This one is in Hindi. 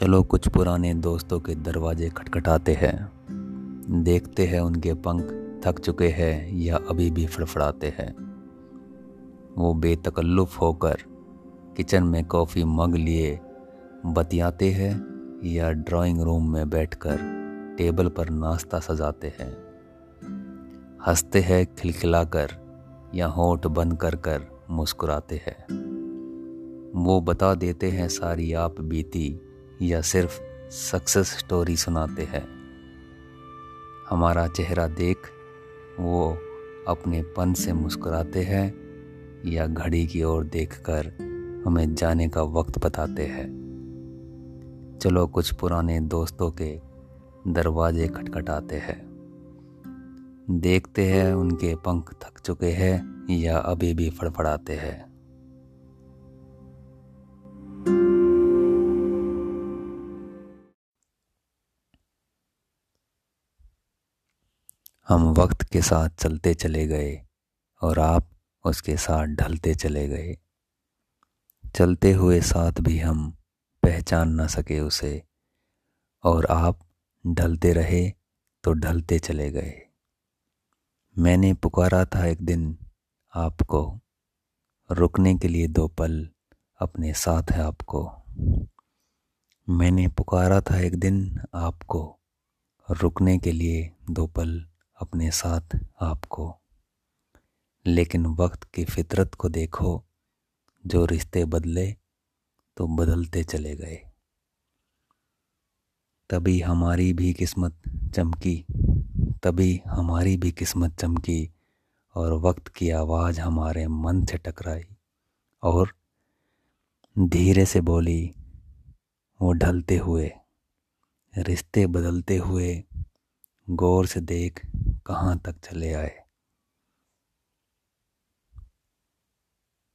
चलो कुछ पुराने दोस्तों के दरवाजे खटखटाते हैं। देखते हैं उनके पंख थक चुके हैं या अभी भी फड़फड़ाते हैं। वो बेतकल्लुफ़ होकर किचन में कॉफ़ी मग लिए बतियाते हैं या ड्राइंग रूम में बैठकर टेबल पर नाश्ता सजाते हैं। हँसते हैं, खिलखिलाकर या होठ बंद कर कर मुस्कुराते हैं। वो बता देते हैं सारी आप बीती या सिर्फ़ सक्सेस स्टोरी सुनाते हैं। हमारा चेहरा देख, वो अपने पन से मुस्कुराते हैं या घड़ी की ओर देखकर हमें जाने का वक्त बताते हैं। चलो कुछ पुराने दोस्तों के दरवाजे खटखटाते हैं। देखते हैं उनके पंख थक चुके हैं या अभी भी फड़फड़ाते हैं। हम वक्त के साथ चलते चले गए और आप उसके साथ ढलते चले गए। चलते हुए साथ भी हम पहचान ना सके उसे और आप ढलते रहे तो ढलते चले गए। मैंने पुकारा था एक दिन आपको, रुकने के लिए दो पल अपने साथ है आपको। मैंने पुकारा था एक दिन आपको, रुकने के लिए दो पल अपने साथ आपको। लेकिन वक्त की फितरत को देखो, जो रिश्ते बदले तो बदलते चले गए। तभी हमारी भी किस्मत चमकी, तभी हमारी भी किस्मत चमकी, और वक्त की आवाज़ हमारे मन से टकराई, और धीरे से बोली, वो ढलते हुए, रिश्ते बदलते हुए, गौर से देख कहाँ तक चले आए?